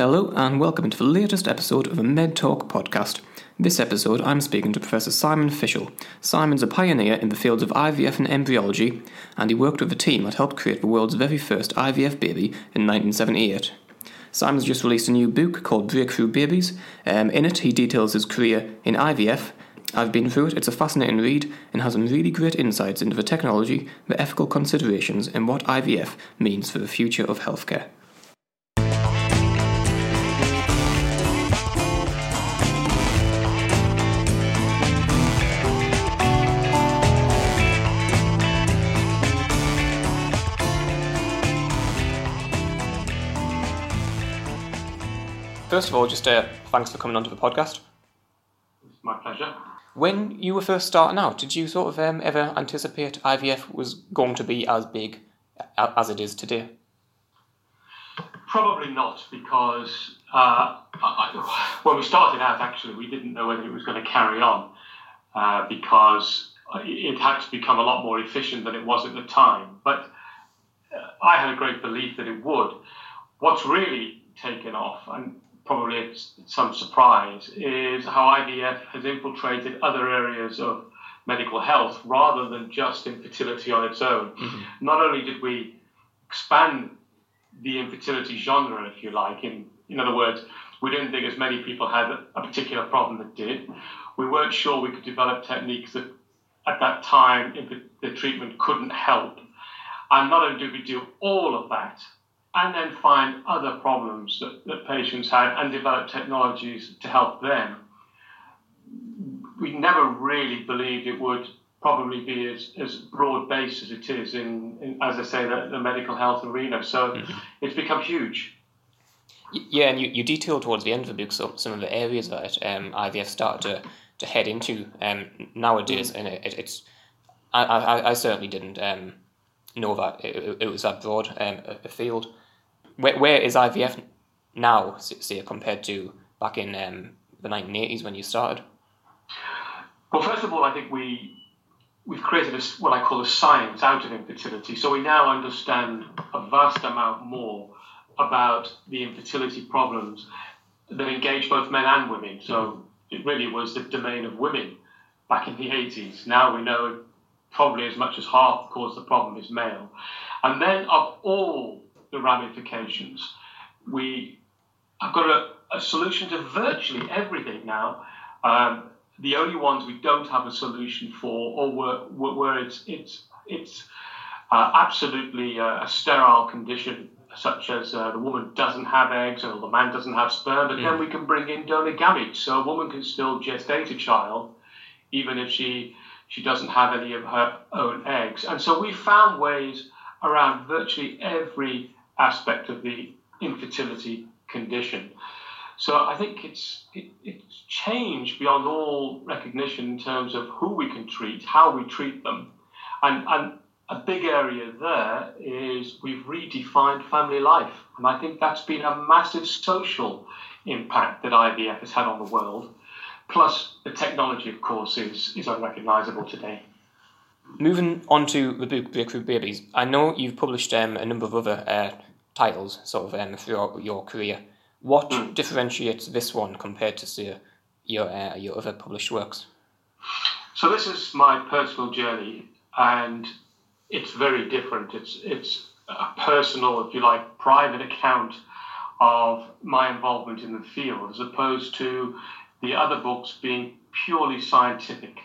Hello, and welcome to the latest episode of the Med Talk podcast. This episode, I'm speaking to Professor Simon Fishel. Simon's a pioneer in the fields of IVF and embryology, and he worked with a team that helped create the world's very first IVF baby in 1978. Simon's just released a new book called Breakthrough Babies. Um, in it, he details his career in IVF. I've been through it, it's a fascinating read and has some really great insights into the technology, the ethical considerations, and what IVF means for the future of healthcare. First of all, just uh, thanks for coming onto the podcast. It's my pleasure. When you were first starting out, did you sort of um, ever anticipate IVF was going to be as big as it is today? Probably not, because uh, I, when we started out, actually, we didn't know whether it was going to carry on uh, because it had to become a lot more efficient than it was at the time. But uh, I had a great belief that it would. What's really taken off, and probably some surprise is how IVF has infiltrated other areas of medical health rather than just infertility on its own. Mm-hmm. Not only did we expand the infertility genre, if you like, in, in other words, we didn't think as many people had a particular problem that did. We weren't sure we could develop techniques that at that time the treatment couldn't help. And not only did we do all of that, and then find other problems that, that patients had and develop technologies to help them. We never really believed it would probably be as, as broad based as it is in, in as I say, the, the, medical health arena. So mm-hmm. it's become huge. Yeah, and you, you detail towards the end of the book some, some of the areas that um, IVF started to, to head into um, nowadays, mm-hmm. and it, it's I, I, I certainly didn't um, know that it, it was that broad um, a field where, where is IVF now, say, compared to back in um, the 1980s when you started? Well, first of all, I think we we've created a, what I call a science out of infertility. So we now understand a vast amount more about the infertility problems that engage both men and women. So it really was the domain of women back in the 80s. Now we know probably as much as half cause the problem is male. And then of all the ramifications. We have got a, a solution to virtually everything now. Um, the only ones we don't have a solution for, or where, where it's it's it's uh, absolutely a, a, sterile condition, such as uh, the woman doesn't have eggs or the man doesn't have sperm, but mm. then we can bring in donor gametes, so a woman can still gestate a child, even if she she doesn't have any of her own eggs. And so we found ways around virtually every aspect of the infertility condition. So I think it's it, it's changed beyond all recognition in terms of who we can treat, how we treat them, and and a big area there is we've redefined family life, and I think that's been a massive social impact that IVF has had on the world. Plus, the technology, of course, is is unrecognizable today. Moving on to the book Breakthrough Babies, I know you've published um, a number of other uh, titles sort of um, throughout your career. What mm. differentiates this one compared to say your uh, your other published works? So this is my personal journey, and it's very different. It's it's a personal, if you like, private account of my involvement in the field, as opposed to the other books being purely scientific,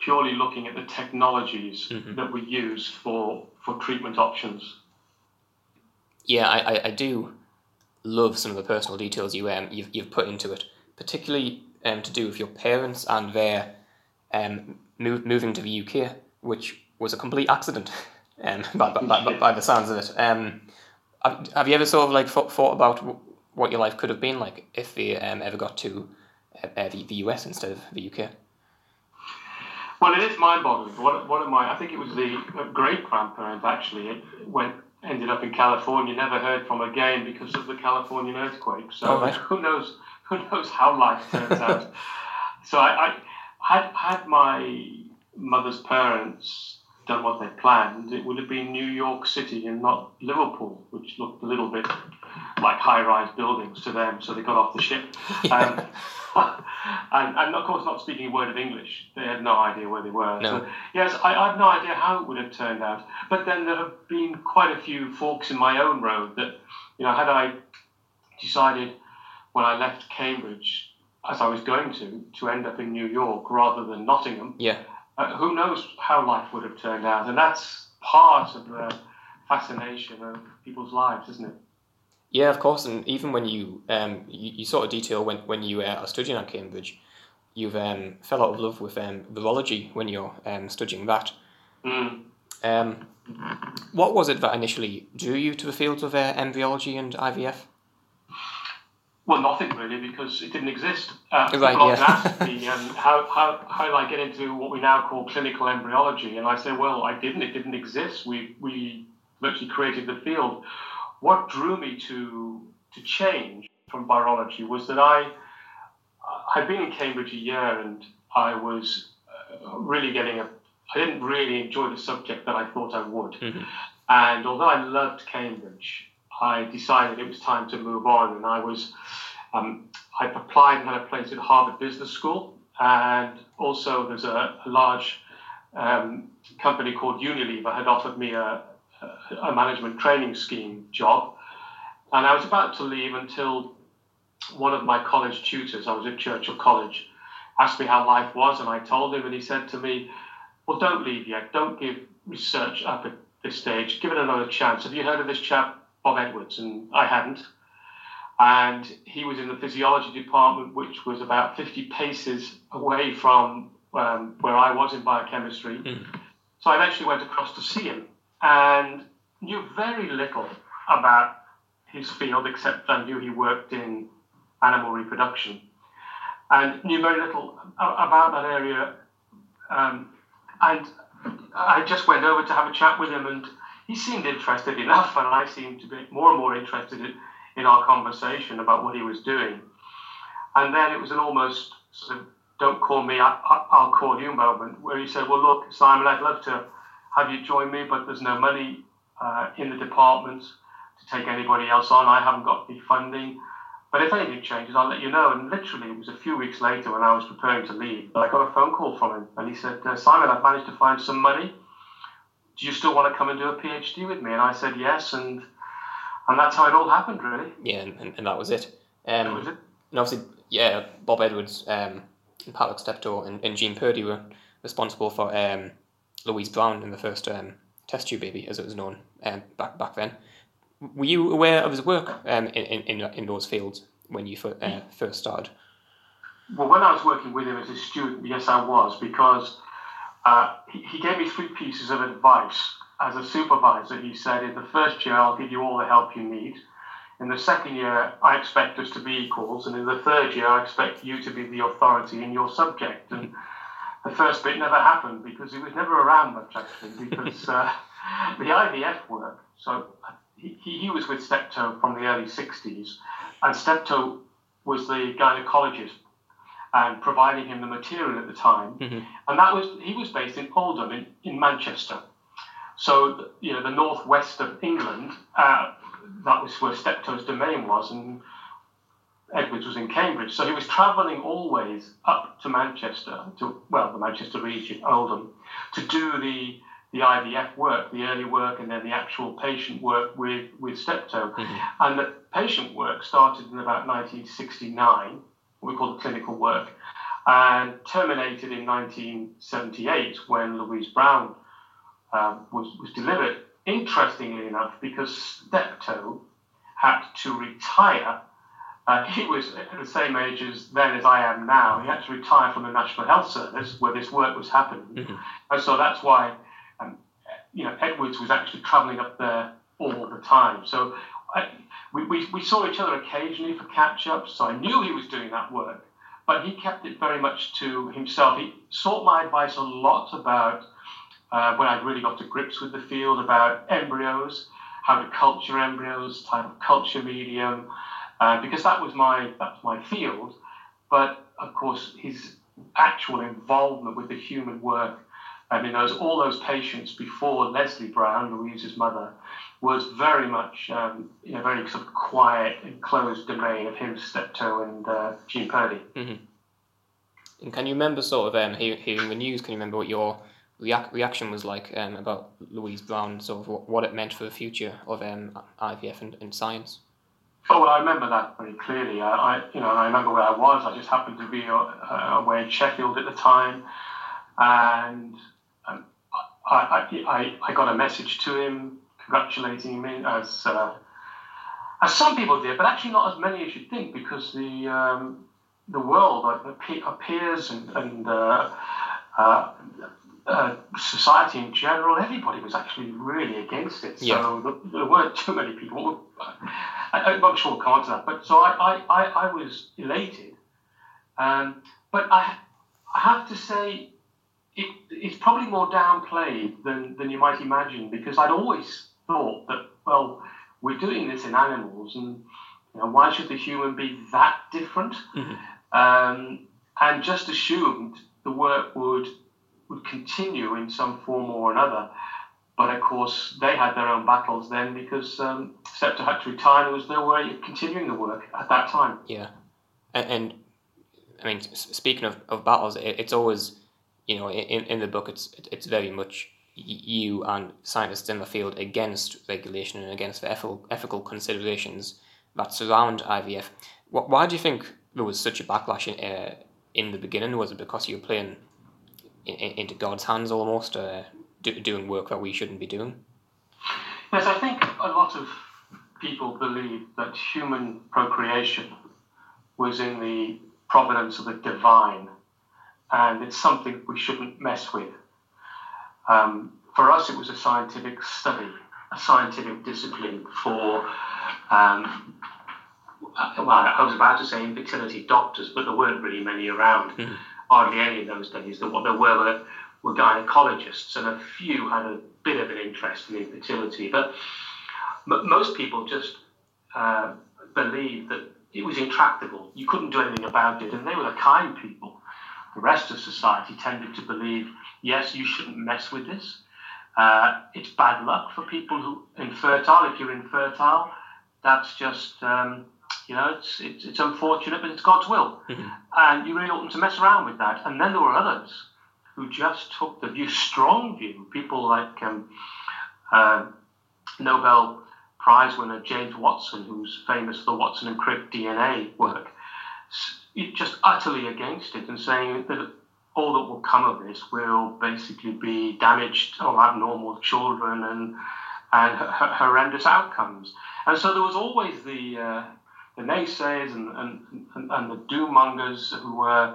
purely looking at the technologies mm-hmm. that we use for for treatment options yeah, I, I, I, do love some of the personal details you um you've, you've put into it, particularly um to do with your parents and their um move, moving to the UK, which was a complete accident, um by, by, by, by the sounds of it. Um, have, have you ever sort of like thought, thought about what your life could have been like if you um, ever got to uh, the, the US instead of the UK? Well, it is mind-boggling. One, one of my, I think it was the great grandparents actually went ended up in California, never heard from again because of the Californian earthquake. So oh, who knows who knows how life turns out. so I, I, had had my mother's parents done what they planned, it would have been New York City and not Liverpool, which looked a little bit like high-rise buildings to them, so they got off the ship. Um, and, and, of course, not speaking a word of English, they had no idea where they were. No. So, yes, I, I have no idea how it would have turned out. But then there have been quite a few forks in my own road that, you know, had I decided when I left Cambridge, as I was going to, to end up in New York rather than Nottingham. Yeah. Uh, who knows how life would have turned out? And that's part of the fascination of people's lives, isn't it? Yeah, of course. And even when you um, you, you sort of detail when when you uh, are studying at Cambridge, you've um, fell out of love with um, virology when you're um, studying that. Mm. Um, what was it that initially drew you to the fields of uh, embryology and IVF? Well, nothing really, because it didn't exist. Uh, Right, yeah. often ask me, um, how, how, how did I get into what we now call clinical embryology? And I say, well, I didn't. It didn't exist. We, we virtually created the field. What drew me to, to change from virology was that I, I'd been in Cambridge a year and I was uh, really getting a, I didn't really enjoy the subject that I thought I would. Mhm. And although I loved Cambridge, I decided it was time to move on. And I was, um, I applied and had a place at Harvard Business School. And also, there's a, a large um, company called Unilever had offered me a, a, management training scheme job. And I was about to leave until one of my college tutors, I was at Churchill College, asked me how life was. And I told him, and he said to me, Well, don't leave yet. Don't give research up at this stage. Give it another chance. Have you heard of this chap, Bob Edwards? And I hadn't. And he was in the physiology department, which was about 50 paces away from um, where I was in biochemistry. Mhm. So I eventually went across to see him and knew very little about his field, except I knew he worked in animal reproduction and knew very little about that area. Um, and I just went over to have a chat with him, and he seemed interested enough, and I seemed to be more and more interested in, in our conversation about what he was doing. And then it was an almost sort of "don't call me, I, I, I'll call you" moment, where he said, "Well, look, Simon, I'd love to have you join me, but there's no money uh, in the department to take anybody else on. I haven't got the funding." But if anything changes, I'll let you know. And literally, it was a few weeks later when I was preparing to leave that I got a phone call from him. And he said, uh, Simon, I've managed to find some money. Do you still want to come and do a PhD with me? And I said, yes. And and that's how it all happened, really. Yeah, and, and, that was it. That Um, was it. and obviously, yeah, Bob Edwards, um, Patrick Steptoe, and, and Jean Purdy were responsible for um, Louise Brown in the first um, test tube baby, as it was known um, back back then. Were you aware of his work um, in, in, in, those fields when you uh, first started? Well, when I was working with him as a student, yes, I was, because uh, he, he gave me three pieces of advice. As a supervisor, he said, in the first year, I'll give you all the help you need. In the second year, I expect us to be equals. And in the third year, I expect you to be the authority in your subject. And the first bit never happened because he was never around much, actually, because uh, the IVF work, so he, he he was with Steptoe from the early 60s, and Steptoe was the gynecologist and providing him the material at the time. Mhm. And that was he was based in Oldham in, in Manchester. So you know the northwest of England, uh, that was where Steptoe's domain was, and Edwards was in Cambridge. So he was travelling always up to Manchester, to well the Manchester region, Oldham, to do the the IVF work, the early work, and then the actual patient work with with Steptoe. And the patient work started in about 1969, what we call the clinical work, and terminated in 1978 when Louise Brown um, was, was delivered. Interestingly enough, because Steptoe had to retire, uh, he was the same age as then as I am now. He had to retire from the National Health Service where this work was happening. Mhm. And so that's why, um, you know, Edwards was actually travelling up there all the time. So I, we, we, we saw each other occasionally for catch ups. So I knew he was doing that work, but he kept it very much to himself. He sought my advice a lot about uh, when I'd really got to grips with the field about embryos, how to culture embryos, type of culture medium, uh, because that was my that was my field. But of course, his actual involvement with the human work I mean, those all those patients before Lesley Brown, Louise's mother, was very much um, in a very sort of quiet, enclosed domain of him, Steptoe, and uh, Jean Purdy. Mm-hmm. And can you remember sort of um, hearing the news? Can you remember what your reac- reaction was like um, about Louise Brown, sort of what, what, it meant for the future of um, IVF and, and, science? Oh well, I remember that very clearly. I, I, you know, I remember where I was. I just happened to be uh, away in Sheffield at the time, and um, I, I, I, got a message to him congratulating me as uh, as some people did, but actually not as many as you'd think, because the um, the world, peers and, and uh, uh, society in general, everybody was actually really against it. So yeah. there, weren't too many people. I, am sure we'll come on to that. But so I, I, I, was elated. Um, but I, I have to say, it, it's probably more downplayed than, than you might imagine because I'd always thought that, well, we're doing this in animals and you know, why should the human be that different? Mm-hmm. Um, and just assumed the work would would continue in some form or another. But of course, they had their own battles then because um, had to retire. There was no way of continuing the work at that time. Yeah, and, and I mean, speaking of, of battles, it, it's always, you know, in, in the book, it's it's very much you and scientists in the field against regulation and against the ethical, ethical considerations that surround IVF. Why do you think there was such a backlash in, uh, in the beginning? Was it because you were playing in, in, into God's hands almost, uh, do, doing work that we shouldn't be doing? Yes, I think a lot of people believe that human procreation was in the providence of the divine, and it's something we shouldn't mess with. Um, for us, it was a scientific study, a scientific discipline for, um, well, I was about to say infertility doctors, but there weren't really many around. Mm-hmm hardly any in those days. That what there were, were gynecologists, and a few had a bit of an interest in infertility. But m- most people just uh, believed that it was intractable. You couldn't do anything about it, and they were the kind people. The rest of society tended to believe, yes, you shouldn't mess with this. Uh, it's bad luck for people who are infertile. If you're infertile, that's just um, you know, it's, it's, it's unfortunate, but it's God's will. Mm-hmm. And you really oughtn't to mess around with that. And then there were others who just took the view, strong view. People like um, uh, Nobel Prize winner James Watson, who's famous for the Watson and Crick DNA work, just utterly against it and saying that all that will come of this will basically be damaged or abnormal children and and horrendous outcomes. And so there was always the uh, the naysayers and, and, and, and the doom mongers who were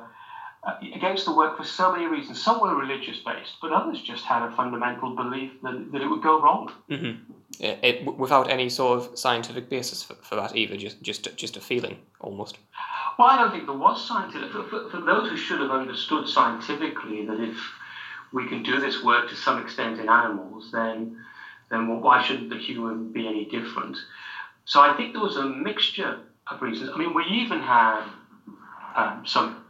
uh, against the work for so many reasons. Some were religious based, but others just had a fundamental belief that, that it would go wrong. Mm-hmm. It, it, without any sort of scientific basis for, for that either, just, just, just a feeling almost. Well, I don't think there was scientific. For, for, for those who should have understood scientifically that if we can do this work to some extent in animals, then then why shouldn't the human be any different? So I think there was a mixture of reasons. I mean, we even had um, some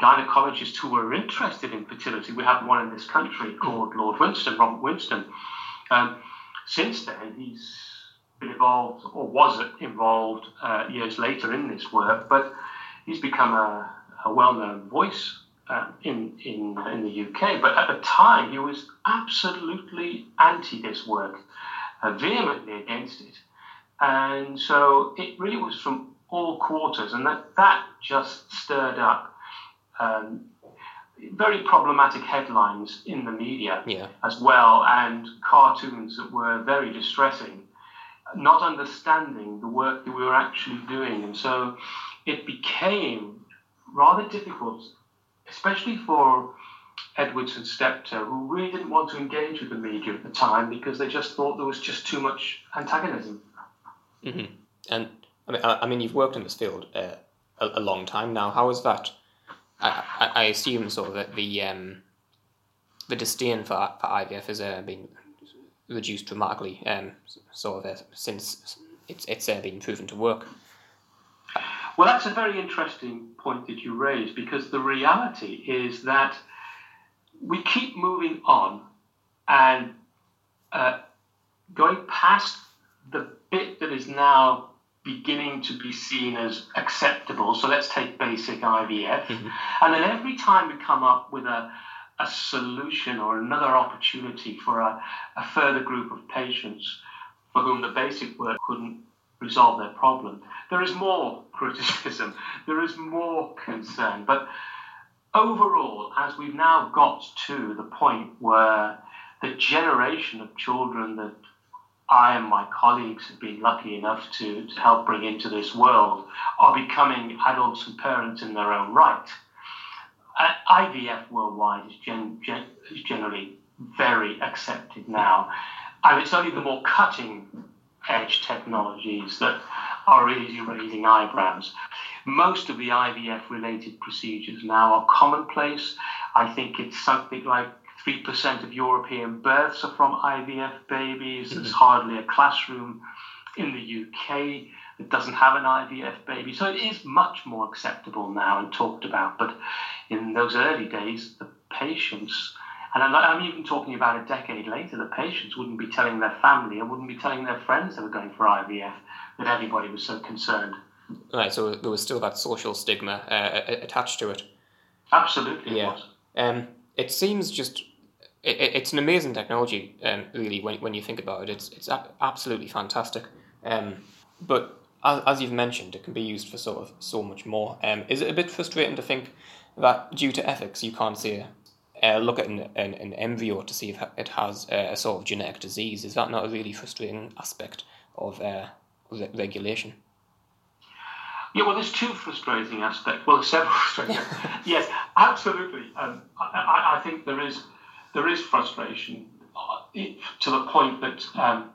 gynecologists who were interested in fertility. We have one in this country called Lord Winston, Robert Winston. Um, since then, he's been involved, or was involved uh, years later in this work, but he's become a, a well-known voice uh, in in in the UK. But at the time, he was absolutely anti this work, uh, vehemently against it, and so it really was from all quarters, and that, that just stirred up um, very problematic headlines in the media yeah. as well, and cartoons that were very distressing, not understanding the work that we were actually doing. And so it became rather difficult, especially for Edwards and Steptoe, who really didn't want to engage with the media at the time because they just thought there was just too much antagonism. Mm-hmm. And I mean, I, mean, you've worked in this field uh, a, a, long time now. How is that? I, I, I assume sort of that the um, the disdain for, for IVF has uh, been reduced dramatically, um, sort of uh, since it's it's uh, been proven to work. Well, that's a very interesting point that you raise because the reality is that we keep moving on and uh, going past the bit that is now beginning to be seen as acceptable. So let's take basic IVF. Mm-hmm. And then every time we come up with a, a solution or another opportunity for a, a further group of patients for whom the basic work couldn't resolve their problem, there is more criticism, there is more concern. But overall, as we've now got to the point where the generation of children that I and my colleagues have been lucky enough to, to help bring into this world are becoming adults and parents in their own right. Uh, IVF worldwide is, gen, gen, is generally very accepted now, and it's only the more cutting edge technologies that are really raising eyebrows. Most of the IVF related procedures now are commonplace. I think it's something like 3% of European births are from IVF babies. There's mm-hmm. hardly a classroom in the UK that doesn't have an IVF baby. So it is much more acceptable now and talked about. But in those early days, the patients, and I'm, I'm even talking about a decade later, the patients wouldn't be telling their family and wouldn't be telling their friends they were going for IVF that everybody was so concerned. Right, so there was still that social stigma uh, attached to it. Absolutely, yeah. Um, it seems just it, it's an amazing technology, um, really, when, when you think about it. It's, it's absolutely fantastic. Um, but as, as you've mentioned, it can be used for sort of so much more. Um, is it a bit frustrating to think that due to ethics, you can't say, uh, look at an, an, an, embryo to see if it has a, a, sort of genetic disease? Is that not a really frustrating aspect of uh, re- regulation? Yeah, well, there's two frustrating aspects. Well, there's several frustrating. yes, absolutely. Um, I, I, think there is there is frustration uh, to the point that um,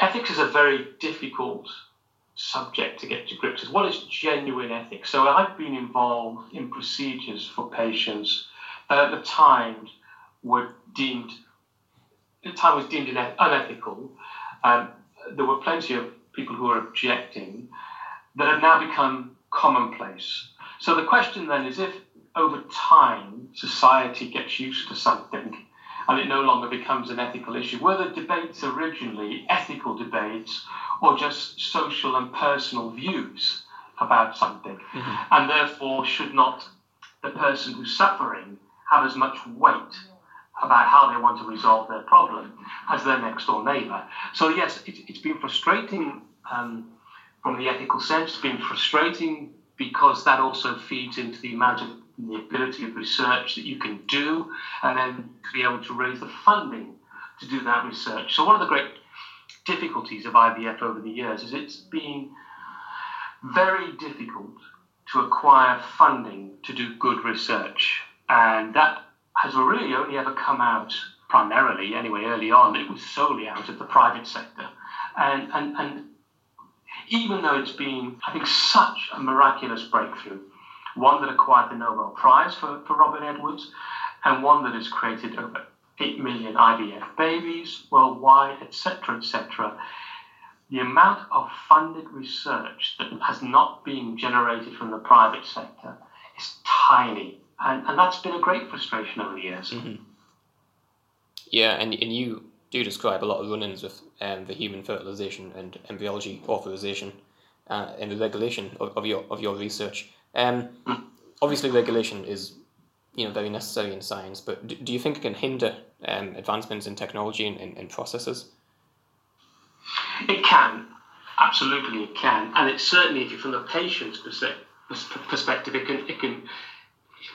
ethics is a very difficult subject to get to grips with. What is genuine ethics? So I've been involved in procedures for patients that at the time were deemed the time was deemed unethical. Um, there were plenty of people who were objecting that have now become commonplace. So the question then is if over time society gets used to something and it no longer becomes an ethical issue, Whether debates originally ethical debates or just social and personal views about something? Mm-hmm. And therefore, should not the person who's suffering have as much weight about how they want to resolve their problem as their next door neighbour? So, yes, it, has been frustrating um, from the ethical sense, it's been frustrating because that also feeds into the amount of the ability of research that you can do, and then to be able to raise the funding to do that research. So, one of the great difficulties of IVF over the years is it's been very difficult to acquire funding to do good research, and that has really only ever come out primarily, anyway, early on, it was solely out of the private sector. And, and, and even though it's been, I think, such a miraculous breakthrough, one that acquired the Nobel Prize for, for Robin Edwards, and one that has created over 8 million IVF babies worldwide, etc., etc. The amount of funded research that has not been generated from the private sector is tiny. And, and that's been a great frustration over the years. Mm-hmm. Yeah, and, and you do describe a lot of run ins with um, the human fertilization and embryology authorization uh, and the regulation of, of, your, of your research. Um, obviously, regulation is you know very necessary in science, but do, do you think it can hinder um, advancements in technology and, and, and, processes? It can, absolutely, it can, and it's certainly if you're from the patient's perspective, it can it can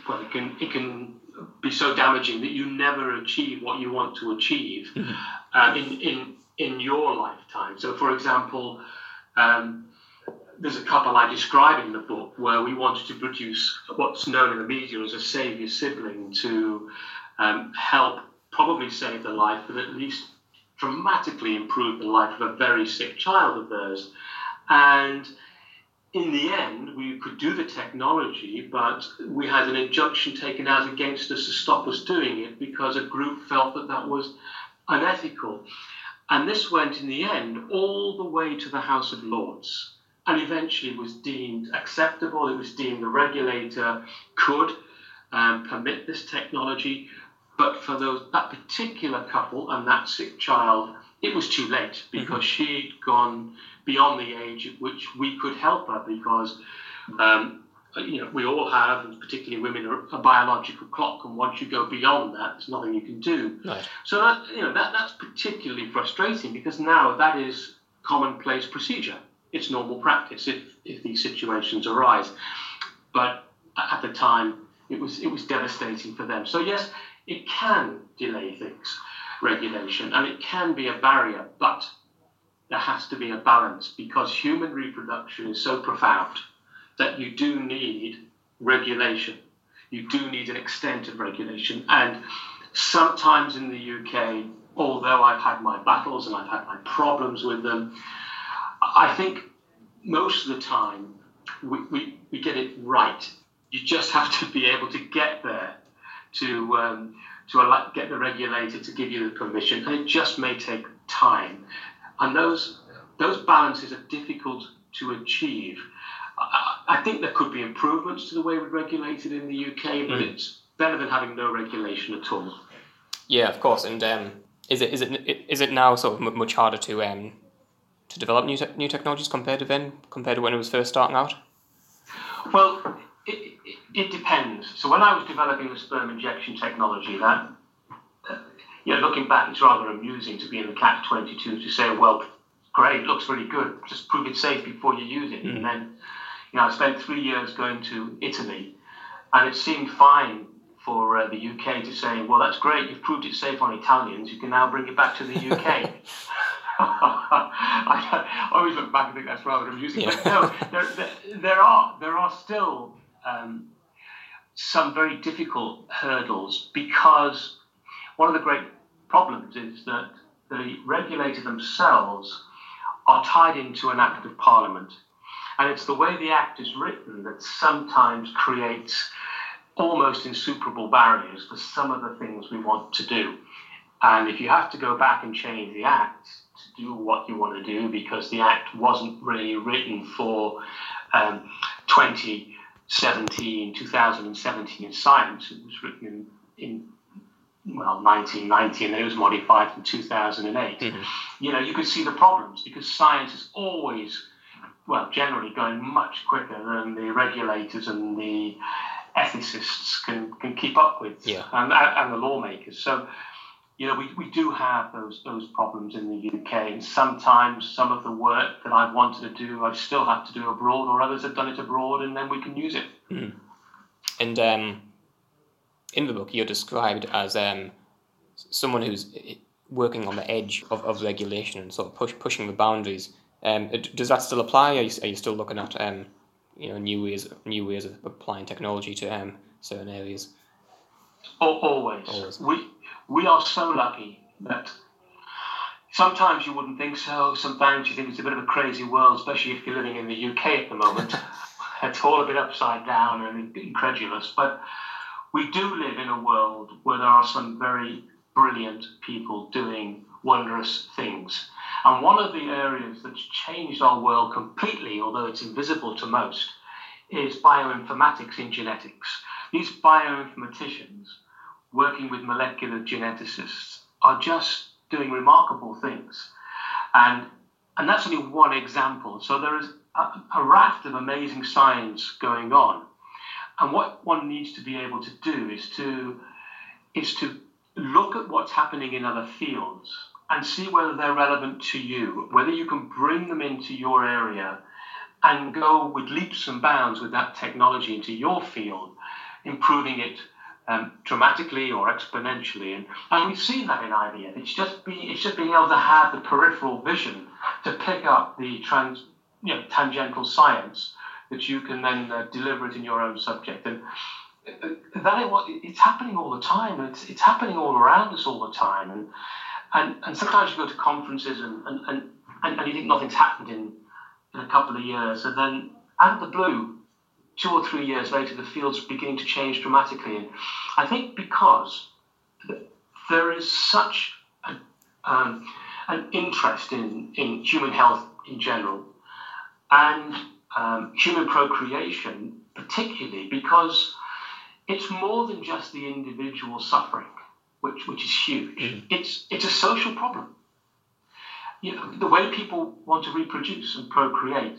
well, it can it can be so damaging that you never achieve what you want to achieve mm-hmm. uh, in in in your lifetime. So, for example. Um, there's a couple I describe in the book where we wanted to produce what's known in the media as a saviour sibling to um, help probably save the life, but at least dramatically improve the life of a very sick child of theirs. And in the end, we could do the technology, but we had an injunction taken out against us to stop us doing it because a group felt that that was unethical. And this went in the end all the way to the House of Lords and eventually was deemed acceptable. It was deemed the regulator could um, permit this technology. But for those that particular couple and that sick child, it was too late because mm-hmm. she'd gone beyond the age at which we could help her because um, you know we all have, and particularly women, a biological clock, and once you go beyond that, there's nothing you can do. Right. So that you know that that's particularly frustrating because now that is commonplace procedure. It's normal practice if if these situations arise. But at the time, it was it was devastating for them. So yes, it can delay things, regulation, and it can be a barrier, but there has to be a balance because human reproduction is so profound that you do need regulation. You do need an extent of regulation. And sometimes in the UK, although I've had my battles and I've had my problems with them, I think most of the time we, we, we get it right. You just have to be able to get there to um, to get the regulator to give you the permission, and it just may take time. And those those balances are difficult to achieve. I, I think there could be improvements to the way we're regulated in the UK, but mm. it's better than having no regulation at all. Yeah, of course. And um, is it is it is it now sort of much harder to um, to develop new te- new technologies compared to then compared to when it was first starting out? Well, it, it, it depends. So when I was developing the sperm injection technology, that uh, yeah, looking back, it's rather amusing to be in the catch twenty two to say, well, great, looks really good, just prove it safe before you use it, mm. and then you know I spent three years going to Italy, and it seemed fine for uh, the UK to say, well, that's great, you've proved it safe on Italians, you can now bring it back to the UK. I always look back and think that's rather amusing. Yeah. But no, there, there, there, are there are still um, some very difficult hurdles because one of the great problems is that the regulator themselves are tied into an act of parliament. And it's the way the act is written that sometimes creates almost insuperable barriers for some of the things we want to do. And if you have to go back and change the act to do what you want to do because the act wasn't really written for um, 2017, 2017 science, it was written in, in well, 1990, and then it was modified in 2008. Mm-hmm. You know, you could see the problems because science is always, well, generally going much quicker than the regulators and the ethicists can, can keep up with, yeah. and, and the lawmakers. So, you know, we, we do have those those problems in the UK, and sometimes some of the work that I've wanted to do, I still have to do abroad, or others have done it abroad, and then we can use it. Mm. And um, in the book, you're described as um, someone who's working on the edge of, of regulation and sort of push, pushing the boundaries. Um, does that still apply? Are you, are you still looking at um, you know new ways new ways of applying technology to um, certain areas? Always. Always. We we are so lucky that sometimes you wouldn't think so. Sometimes you think it's a bit of a crazy world, especially if you're living in the UK at the moment. it's all a bit upside down and incredulous. But we do live in a world where there are some very brilliant people doing wondrous things. And one of the areas that's changed our world completely, although it's invisible to most, is bioinformatics in genetics. These bioinformaticians working with molecular geneticists are just doing remarkable things. And, and that's only one example. So there is a, a raft of amazing science going on. And what one needs to be able to do is to, is to look at what's happening in other fields and see whether they're relevant to you, whether you can bring them into your area and go with leaps and bounds with that technology into your field, improving it um, dramatically or exponentially. And, and we've seen that in IVF. It's just, be, it's just being able to have the peripheral vision to pick up the trans, you know, tangential science that you can then uh, deliver it in your own subject. And uh, that it's happening all the time. It's, it's happening all around us all the time. And, and, and sometimes you go to conferences and, and, and, and you think nothing's happened in, in a couple of years. And then out of the blue, two or three years later, the field's beginning to change dramatically. And I think because there is such a, um, an interest in, in human health in general and um, human procreation, particularly because it's more than just the individual suffering, which which is huge. Mm. It's it's a social problem. You know, the way people want to reproduce and procreate,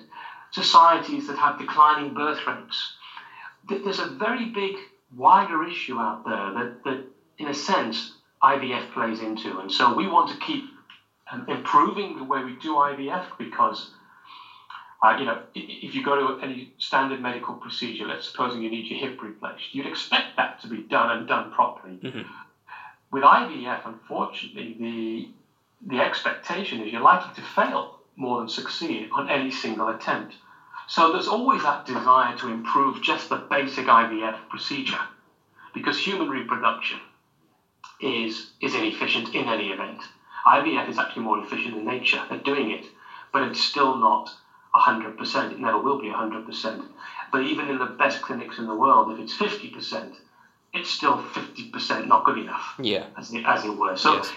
societies that have declining birth rates, there's a very big wider issue out there that, that in a sense, IVF plays into. And so we want to keep um, improving the way we do IVF because, uh, you know, if you go to any standard medical procedure, let's suppose you need your hip replaced, you'd expect that to be done and done properly. Mm-hmm. With IVF, unfortunately, the the expectation is you're likely to fail more than succeed on any single attempt. So there's always that desire to improve just the basic IVF procedure because human reproduction is, is inefficient in any event. IVF is actually more efficient in nature at doing it, but it's still not 100%. It never will be 100%. But even in the best clinics in the world, if it's 50%, it's still 50% not good enough. Yeah. As it, as it were. So, yes.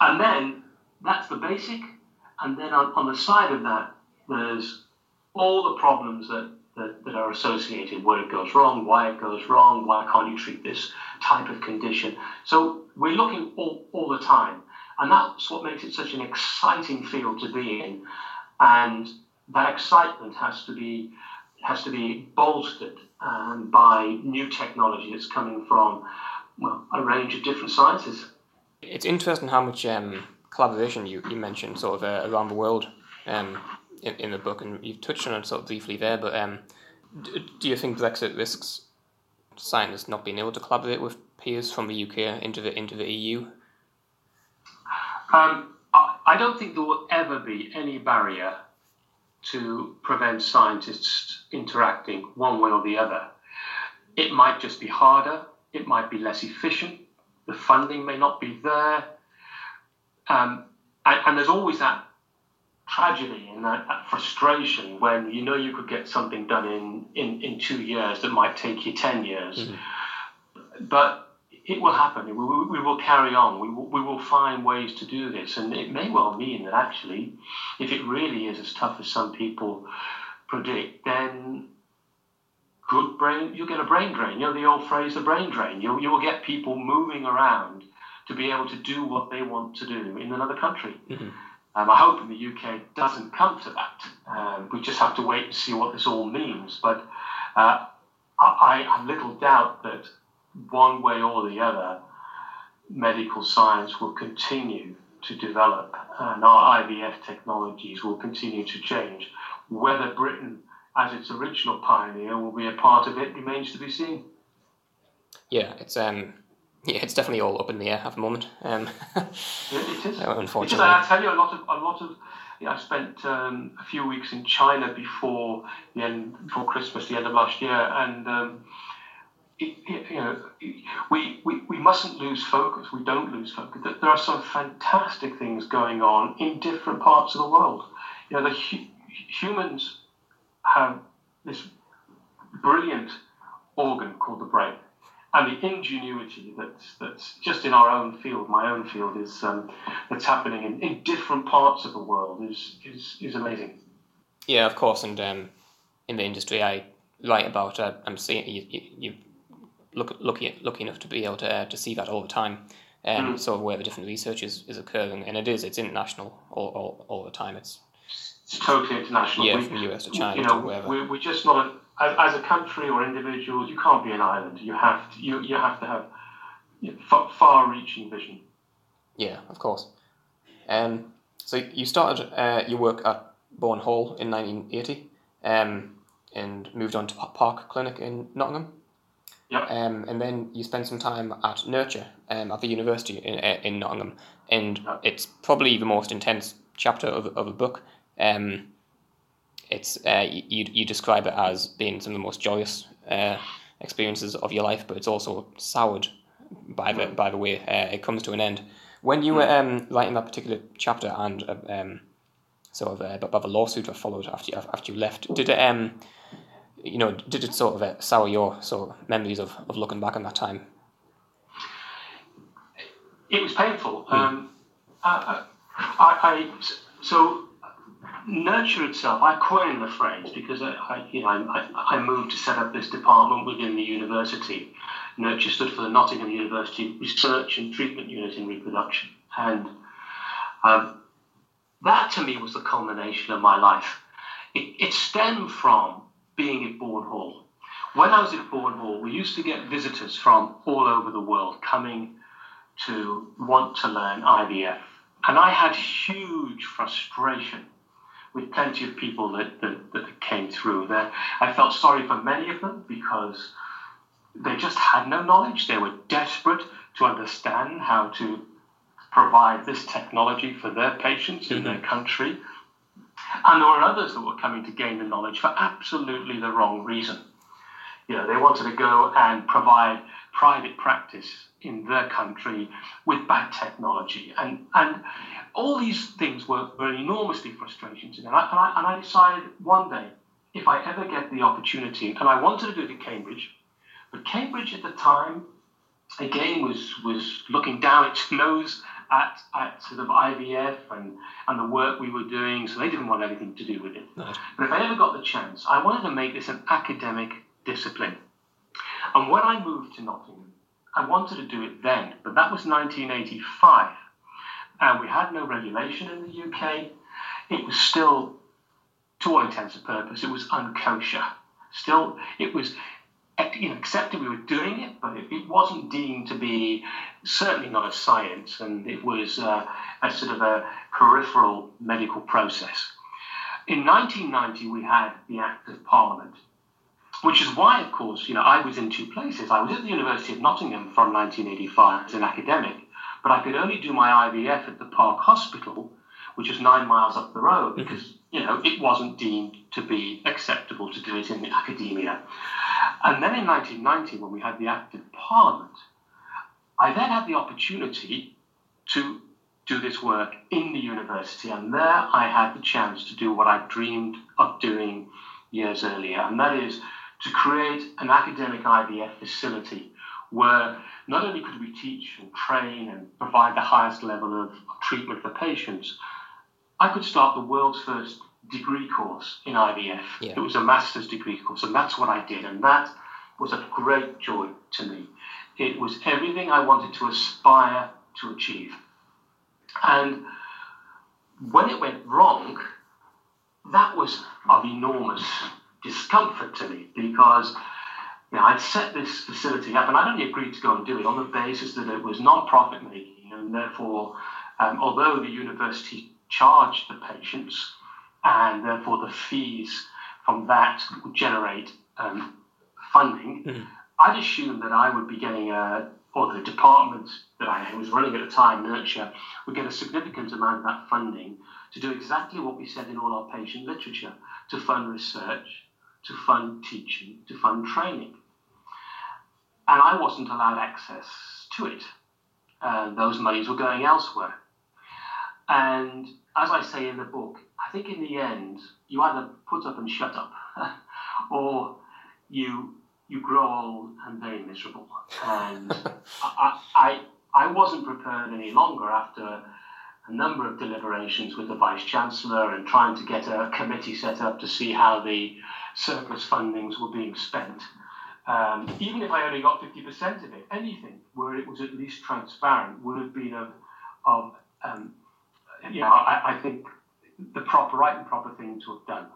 and then that's the basic. And then on, on the side of that, there's all the problems that, that, that are associated, where it goes wrong, why it goes wrong, why can't you treat this type of condition. So we're looking all, all the time. And that's what makes it such an exciting field to be in. And that excitement has to be has to be bolstered um, by new technology that's coming from well, a range of different sciences. It's interesting how much um, collaboration you, you mentioned sort of uh, around the world. Um, in, in the book, and you've touched on it sort of briefly there. But um, do you think Brexit risks scientists not being able to collaborate with peers from the UK into the into the EU? Um, I don't think there will ever be any barrier to prevent scientists interacting one way or the other. It might just be harder. It might be less efficient. The funding may not be there. Um, and, and, there's always that tragedy and that, that, frustration when you know you could get something done in, in, in two years that might take you 10 years. Mm-hmm. But it will happen. We, we, we, will carry on. We will, we will find ways to do this. And it may well mean that actually, if it really is as tough as some people predict, then good brain, you'll get a brain drain. You know the old phrase, the brain drain. You, you will get people moving around to be able to do what they want to do in another country. Mm-hmm. Um, I hope in the UK doesn't come to that. Um, we just have to wait and see what this all means. But uh, I, I have little doubt that one way or the other, medical science will continue to develop and our IVF technologies will continue to change. Whether Britain, as its original pioneer, will be a part of it remains to be seen. Yeah, it's um, yeah, it's definitely all up in the air at the moment. Um, it is. Unfortunately, because I tell you, a lot of a lot of. Yeah, I spent um, a few weeks in China before the end, before Christmas, the end of last year, and um, it, it, you know, we, we we mustn't lose focus. We don't lose focus. There are some fantastic things going on in different parts of the world. You know, the hu- humans have this brilliant organ called the brain and the ingenuity that's that's just in our own field, my own field, is um, that's happening in, in different parts of the world is is, is amazing. Yeah, of course, and um, in the industry I write about, uh, I'm seeing you, you, you look lucky lucky enough to be able to uh, to see that all the time. Um, mm. sort of where the different research is, is occurring, and it is it's international all, all, all the time. It's it's totally international. Yeah, we, from US to China you know, to wherever. We're, we're just not a, as, as, a country or individuals, you can't be an island. You have to, you, you have to have far-reaching vision. Yeah, of course. Um, so you started uh, your work at Bourne Hall in 1980 um, and moved on to Park Clinic in Nottingham. Yep. Um, and then you spent some time at Nurture um, at the university in, uh, in Nottingham. And yep. it's probably the most intense chapter of, of a book. Um, it's uh, you you describe it as being some of the most joyous uh, experiences of your life, but it's also soured by the by the way uh, it comes to an end. When you were um, writing that particular chapter and uh, um, sort of uh, about the lawsuit that followed after you, after you left, did it um, you know did it sort of uh, sour your sort of memories of, of looking back on that time? It was painful. Mm. Um, I, I, I, so nurture itself, I coined the phrase because I, I you know, I, I, moved to set up this department within the university. Nurture stood for the Nottingham University Research and Treatment Unit in Reproduction. And um, that to me was the culmination of my life. It, it stemmed from being at Bourne Hall. When I was at Bourne Hall, we used to get visitors from all over the world coming to want to learn IVF. And I had huge frustration with plenty of people that, that, that came through there. I felt sorry for many of them because they just had no knowledge. They were desperate to understand how to provide this technology for their patients in their mm-hmm. country. And there were others that were coming to gain the knowledge for absolutely the wrong reason. You know, they wanted to go and provide private practice in their country with bad technology. And, and all these things were, were enormously frustrating to me. And I, and, I, and I decided one day, if I ever get the opportunity, and I wanted to do it at Cambridge, but Cambridge at the time, again, was, was looking down its nose at, at sort of IVF and, and the work we were doing, so they didn't want anything to do with it. No. But if I ever got the chance, I wanted to make this an academic discipline. And when I moved to Nottingham, I wanted to do it then, but that was 1985. And we had no regulation in the UK. It was still, to all intents and purposes, it was unkosher. Still, it was you know, accepted we were doing it, but it, it, wasn't deemed to be certainly not a science, and it was uh, a sort of a peripheral medical process. In 1990, we had the Act of Parliament, which is why, of course, you know, I was in two places. I was at the University of Nottingham from 1985 as an academic, but I could only do my IVF at the Park Hospital, which is nine miles up the road, mm-hmm. because you know it wasn't deemed to be acceptable to do it in academia. And then in 1990, when we had the Act of Parliament, I then had the opportunity to do this work in the university, and there I had the chance to do what I dreamed of doing years earlier, and that is to create an academic IVF facility where not only could we teach and train and provide the highest level of treatment for patients, I could start the world's first degree course in IVF. Yeah. It was a master's degree course, and that's what I did, and that was a great joy to me. It was everything I wanted to aspire to achieve. And when it went wrong, that was of enormous discomfort to me because you know, I'd set this facility up and I'd only agreed to go and do it on the basis that it was non profit making and therefore, um, although the university charged the patients and therefore the fees from that would generate um, funding, mm. I'd assumed that I would be getting a, or the department that I was running at the time, Nurture, would get a significant amount of that funding to do exactly what we said in all our patient literature to fund research, to fund teaching, to fund training. And I wasn't allowed access to it. Uh, those monies were going elsewhere. And as I say in the book, I think in the end, you either put up and shut up, or you you grow old and very miserable. And I, I, I wasn't prepared any longer after a number of deliberations with the Vice Chancellor and trying to get a committee set up to see how the surplus fundings were being spent. Um, even if I only got 50% of it, anything where it was at least transparent would have been of, of um, you know, I, I think the proper, right and proper thing to have done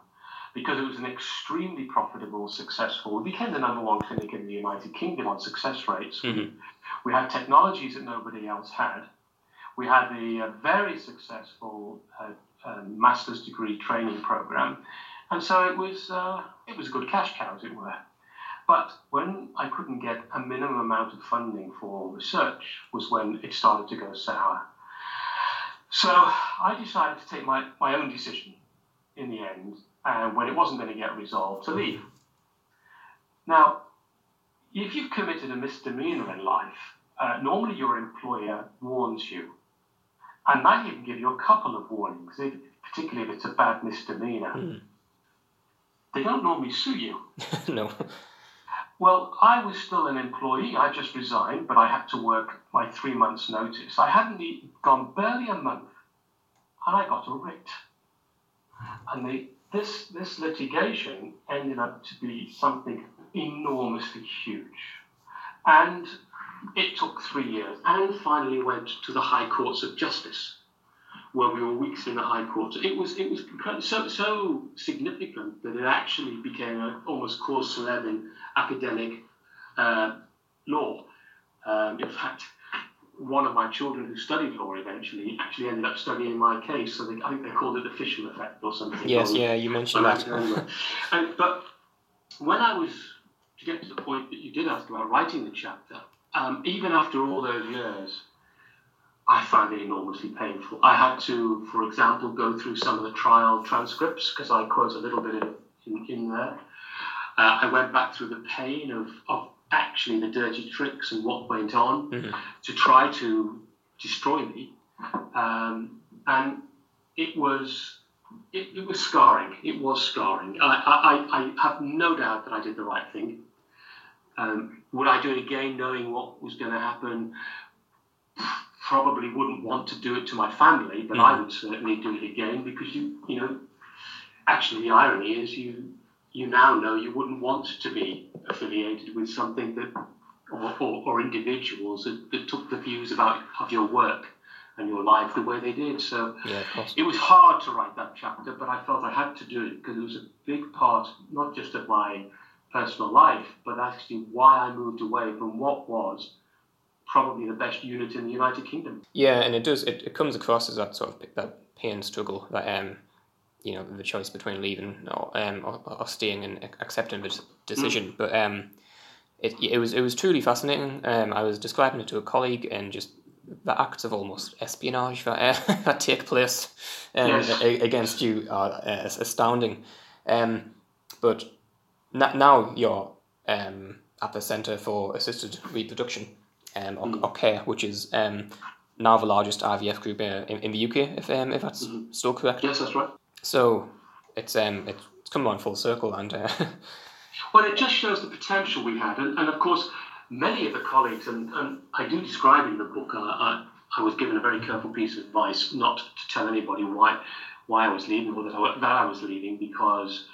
because it was an extremely profitable, successful. We became the number one clinic in the United Kingdom on success rates. Mm-hmm. We had technologies that nobody else had. We had a, very successful uh, uh, master's degree training program, and so it was uh, it was a good cash cow, as it were. But when I couldn't get a minimum amount of funding for research, was when it started to go sour. So I decided to take my, my own decision in the end and when it wasn't going to get resolved, to leave. Now, if you've committed a misdemeanor in life, uh, normally your employer warns you and might even give you a couple of warnings, if, particularly if it's a bad misdemeanor. Mm. They don't normally sue you. no. Well, I was still an employee. I just resigned, but I had to work my three months' notice. I hadn't gone barely a month, and I got a writ. and they, this this litigation ended up to be something enormously huge, and it took three years, and finally went to the High Courts of Justice, where we were weeks in the High Court. It was it was so so significant that it actually became a, almost cause célèbre in academic uh, law. Um, in fact, one of my children who studied law eventually actually ended up studying my case. So they, I think they called it the Fishel effect or something. Yes, yeah, you mentioned that. and, but when I was to get to the point that you did ask about writing the chapter, um, even after all those years, I found it enormously painful. I had to, for example, go through some of the trial transcripts because I quote a little bit in, in, in there. Uh, I went back through the pain of, of actually the dirty tricks and what went on mm-hmm. to try to destroy me. Um, and it was it, it, was scarring. It was scarring. I, I, I have no doubt that I did the right thing. Um, would I do it again, knowing what was going to happen? Probably wouldn't want to do it to my family, but mm-hmm. I would certainly do it again because you, you know, actually the irony is you you now know you wouldn't want to be affiliated with something that, or, or, or individuals that, that, took the views about of your work and your life the way they did. So yeah, it was hard to write that chapter, but I felt I had to do it because it was a big part, not just of my personal life, but actually why I moved away from what was probably the best unit in the United Kingdom. Yeah, and it does. It, it comes across as that sort of that pain struggle that um you know the choice between leaving or um, or, or staying and accepting the decision. Mm. But um, it it was it was truly fascinating. Um, I was describing it to a colleague and just the acts of almost espionage that uh, that take place um, yes. against you are uh, astounding. Um, but now you're um, at the Centre for Assisted Reproduction, um, or, mm. or CARE, which is um, now the largest IVF group in, in, in the UK, if um, if that's mm-hmm. still correct. Yes, that's right. So it's um it's come on full circle and. Uh, well, it just shows the potential we had, and, and of course, many of the colleagues, and, and I do describe in the book. Uh, I, I was given a very careful piece of advice not to tell anybody why why I was leaving or that I, that I was leaving because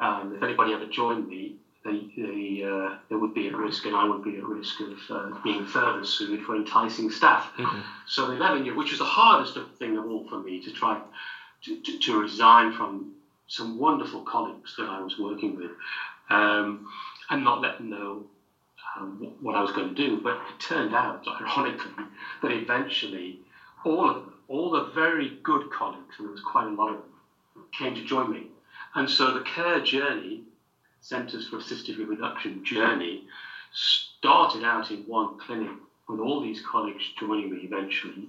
um, if anybody ever joined me, they, they, uh, there would be at risk, and I would be at risk of uh, being further sued for enticing staff. Mm-hmm. So the 11 year, which was the hardest thing of all for me to try to, to, to resign from some wonderful colleagues that I was working with um, and not let them know um, what I was going to do. But it turned out, ironically, that eventually all of them, all the very good colleagues, and there was quite a lot of them, came to join me. And so the care journey, Centres for Assisted Reproduction journey, started out in one clinic with all these colleagues joining me eventually.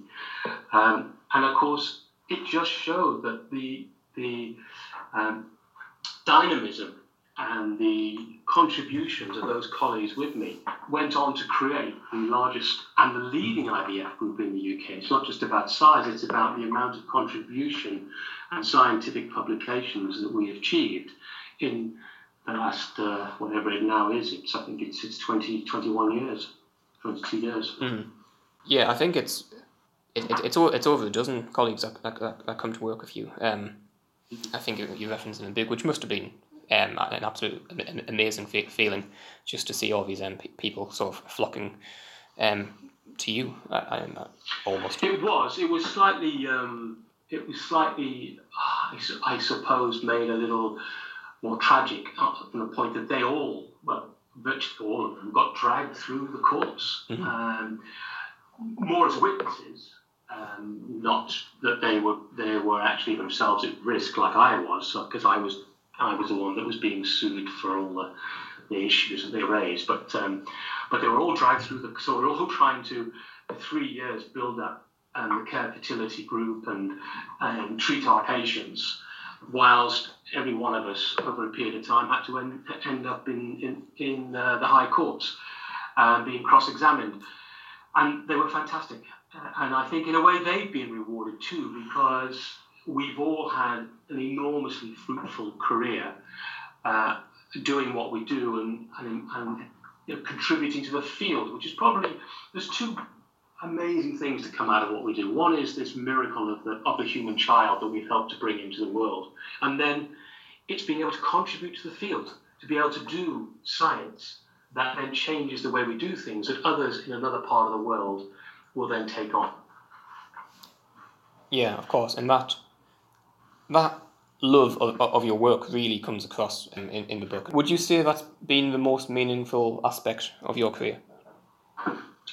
Um, and of course, it just showed that the the um, dynamism and the contributions of those colleagues with me went on to create the largest and the leading IVF group in the UK. It's not just about size, it's about the amount of contribution and scientific publications that we achieved in the last, uh, whatever it now is, it's, I think it's, it's 20, 21 years, 22 years. Mm. Yeah, I think it's it, it, it's it's over a dozen colleagues that, that, that come to work with you. Um, I think you referenced in a big, which must have been um, an absolute amazing feeling just to see all these um, people sort of flocking um, to you. I, I, almost. It was. It was slightly. Um, it was slightly. I suppose made a little more tragic from the point that they all, well, virtually all of them, got dragged through the courts. Mm-hmm. Um, more as witnesses um, not that they were they were actually themselves at risk like I was, because I was I was the one that was being sued for all the, the issues that they raised. But um, but they were all dragged through the so we're all trying to for three years build up um, the care fertility group and and treat our patients, whilst every one of us over a period of time had to end, end up in in, in uh, the high courts, um, being cross-examined, and they were fantastic and I think in a way they've been rewarded too because we've all had an enormously fruitful career uh, doing what we do and, and, and you know, contributing to the field, which is probably there's two amazing things to come out of what we do. One is this miracle of the, of the human child that we've helped to bring into the world. And then it's being able to contribute to the field, to be able to do science that then changes the way we do things that others in another part of the world will then take on. Yeah, of course. And that, that love of, of your work really comes across in, in, in the book. Would you say that's been the most meaningful aspect of your career?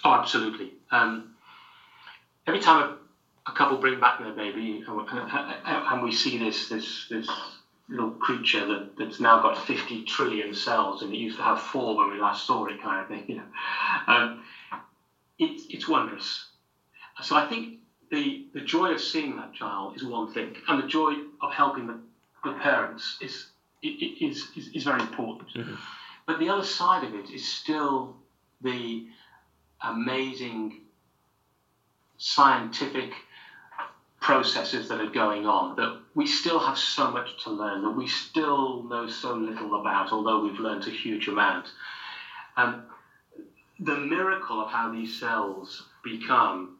Oh, absolutely. Um, every time a, a, couple bring back their baby, and, we see this this this little creature that, that's now got 50 trillion cells, and it used to have four when we last saw it, kind of thing. You know, um, it, it's wondrous. So I think the the joy of seeing that child is one thing, and the joy of helping the, the parents is is, is, is very important. Mm-hmm. But the other side of it is still the amazing scientific processes that are going on that we still have so much to learn, that we still know so little about, although we've learned a huge amount. Um, the miracle of how these cells become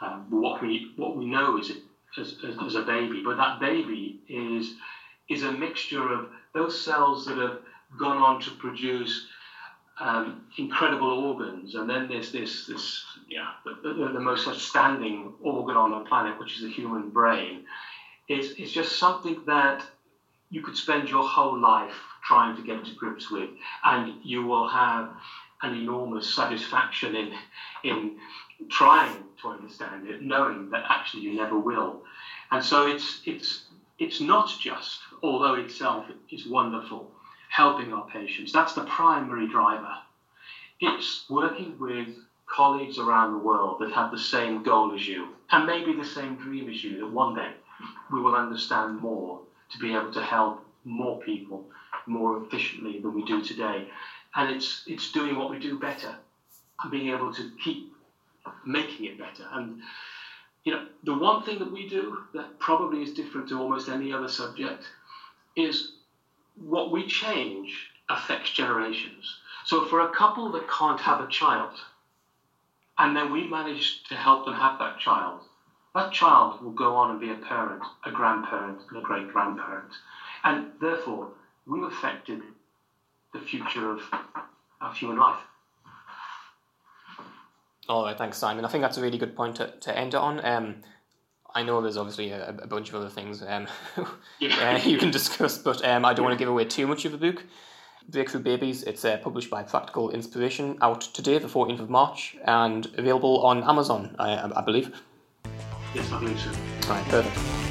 um, what we what we know is as, as, as, a baby, but that baby is is a mixture of those cells that have gone on to produce um, incredible organs, and then there's this this yeah the, the, the, most outstanding organ on the planet, which is the human brain. Is is just something that you could spend your whole life trying to get to grips with, and you will have an enormous satisfaction in in trying to understand it, knowing that actually you never will. And so it's it's it's not just, although itself is wonderful, helping our patients. That's the primary driver. It's working with colleagues around the world that have the same goal as you, and maybe the same dream as you, that one day we will understand more to be able to help more people more efficiently than we do today. And it's it's doing what we do better and being able to keep making it better. And you know, the one thing that we do that probably is different to almost any other subject is what we change affects generations. So for a couple that can't have a child, and then we manage to help them have that child, that child will go on and be a parent, a grandparent, and a great grandparent. And therefore, we've affected the future of, of human life. All right, thanks, Simon. I think that's a really good point to, to end it on. Um, I know there's obviously a, a bunch of other things um, uh, you can discuss, but um, I don't want to give away too much of the book. Breakthrough Babies, it's uh, published by Practical Inspiration, out today, the 14th of March, and available on Amazon, I, I believe. Yes, I believe so. Right, perfect.